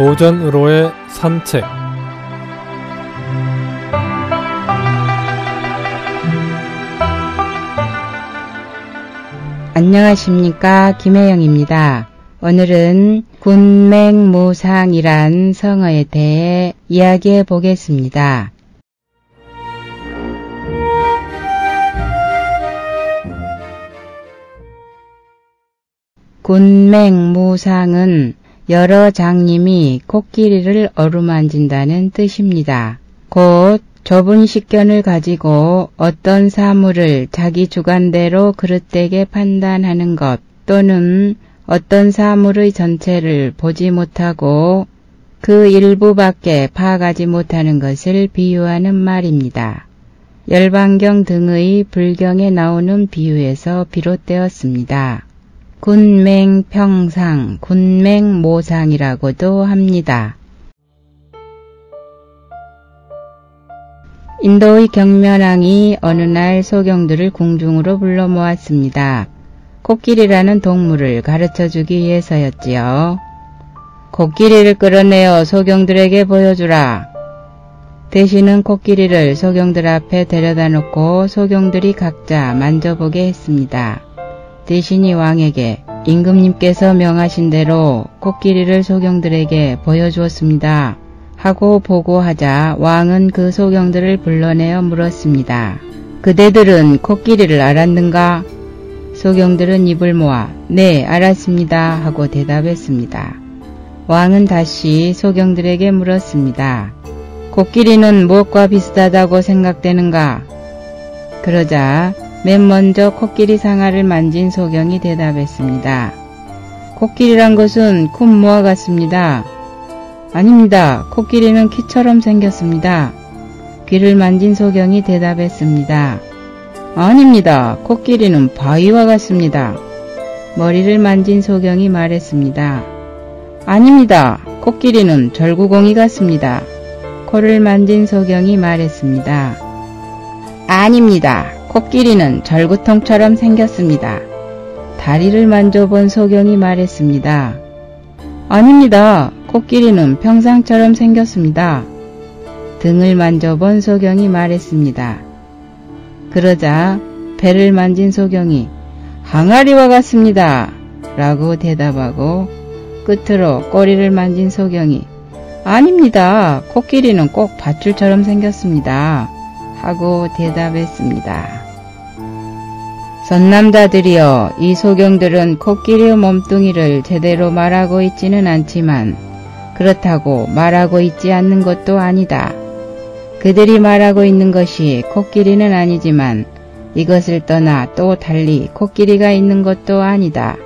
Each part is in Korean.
오전으로의 산책 안녕하십니까 김혜영입니다. 오늘은 군맹무상이란 성어에 대해 이야기해 보겠습니다. 군맹무상은 여러 장님이 코끼리를 어루만진다는 뜻입니다. 곧 좁은 식견을 가지고 어떤 사물을 자기 주관대로 그릇되게 판단하는 것 또는 어떤 사물의 전체를 보지 못하고 그 일부밖에 파악하지 못하는 것을 비유하는 말입니다. 열반경 등의 불경에 나오는 비유에서 비롯되었습니다. 군맹평상, 군맹모상이라고도 합니다. 인도의 경면왕이 어느 날 소경들을 궁중으로 불러 모았습니다. 코끼리라는 동물을 가르쳐 주기 위해서였지요. 코끼리를 끌어내어 소경들에게 보여주라. 대신은 코끼리를 소경들 앞에 데려다 놓고 소경들이 각자 만져보게 했습니다. 대신이 왕에게 임금님께서 명하신 대로 코끼리를 소경들에게 보여주었습니다. 하고 보고하자 왕은 그 소경들을 불러내어 물었습니다. 그대들은 코끼리를 알았는가? 소경들은 입을 모아 네 알았습니다 하고 대답했습니다. 왕은 다시 소경들에게 물었습니다. 코끼리는 무엇과 비슷하다고 생각되는가? 그러자 맨 먼저 코끼리 상아를 만진 소경이 대답했습니다. 코끼리란 것은 콧모와 같습니다. 아닙니다. 코끼리는 키처럼 생겼습니다. 귀를 만진 소경이 대답했습니다. 아닙니다. 코끼리는 바위와 같습니다. 머리를 만진 소경이 말했습니다. 아닙니다. 코끼리는 절구공이 같습니다. 코를 만진 소경이 말했습니다. 아닙니다. 코끼리는 절구통처럼 생겼습니다. 다리를 만져본 소경이 말했습니다. 아닙니다. 코끼리는 평상처럼 생겼습니다. 등을 만져본 소경이 말했습니다. 그러자 배를 만진 소경이 항아리와 같습니다. 라고 대답하고 끝으로 꼬리를 만진 소경이 아닙니다. 코끼리는 꼭 밧줄처럼 생겼습니다. 하고 대답했습니다. 선남자들이여 이 소경들은 코끼리의 몸뚱이를 제대로 말하고 있지는 않지만 그렇다고 말하고 있지 않는 것도 아니다. 그들이 말하고 있는 것이 코끼리는 아니지만 이것을 떠나 또 달리 코끼리가 있는 것도 아니다.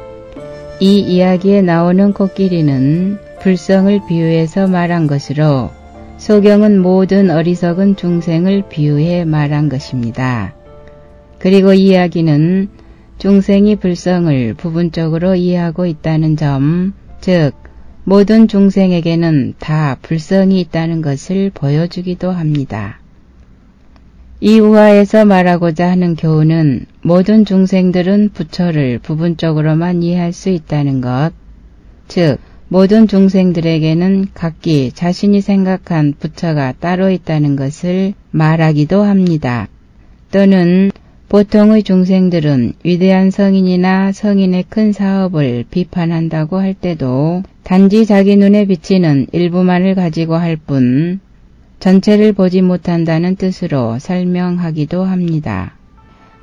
이 이야기에 나오는 코끼리는 불성을 비유해서 말한 것으로 소경은 모든 어리석은 중생을 비유해 말한 것입니다. 그리고 이야기는 중생이 불성을 부분적으로 이해하고 있다는 점, 즉 모든 중생에게는 다 불성이 있다는 것을 보여주기도 합니다. 이 우화에서 말하고자 하는 교훈은 모든 중생들은 부처를 부분적으로만 이해할 수 있다는 것, 즉 모든 중생들에게는 각기 자신이 생각한 부처가 따로 있다는 것을 말하기도 합니다. 또는 보통의 중생들은 위대한 성인이나 성인의 큰 사업을 비판한다고 할 때도 단지 자기 눈에 비치는 일부만을 가지고 할 뿐 전체를 보지 못한다는 뜻으로 설명하기도 합니다.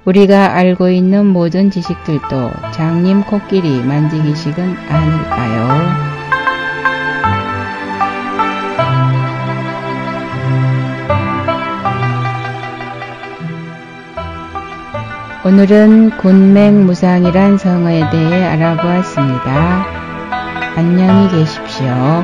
우리가 알고 있는 모든 지식들도 장님 코끼리 만지기식은 아닐까요? 오늘은 군맹무상이란 성어에 대해 알아보았습니다. 안녕히 계십시오.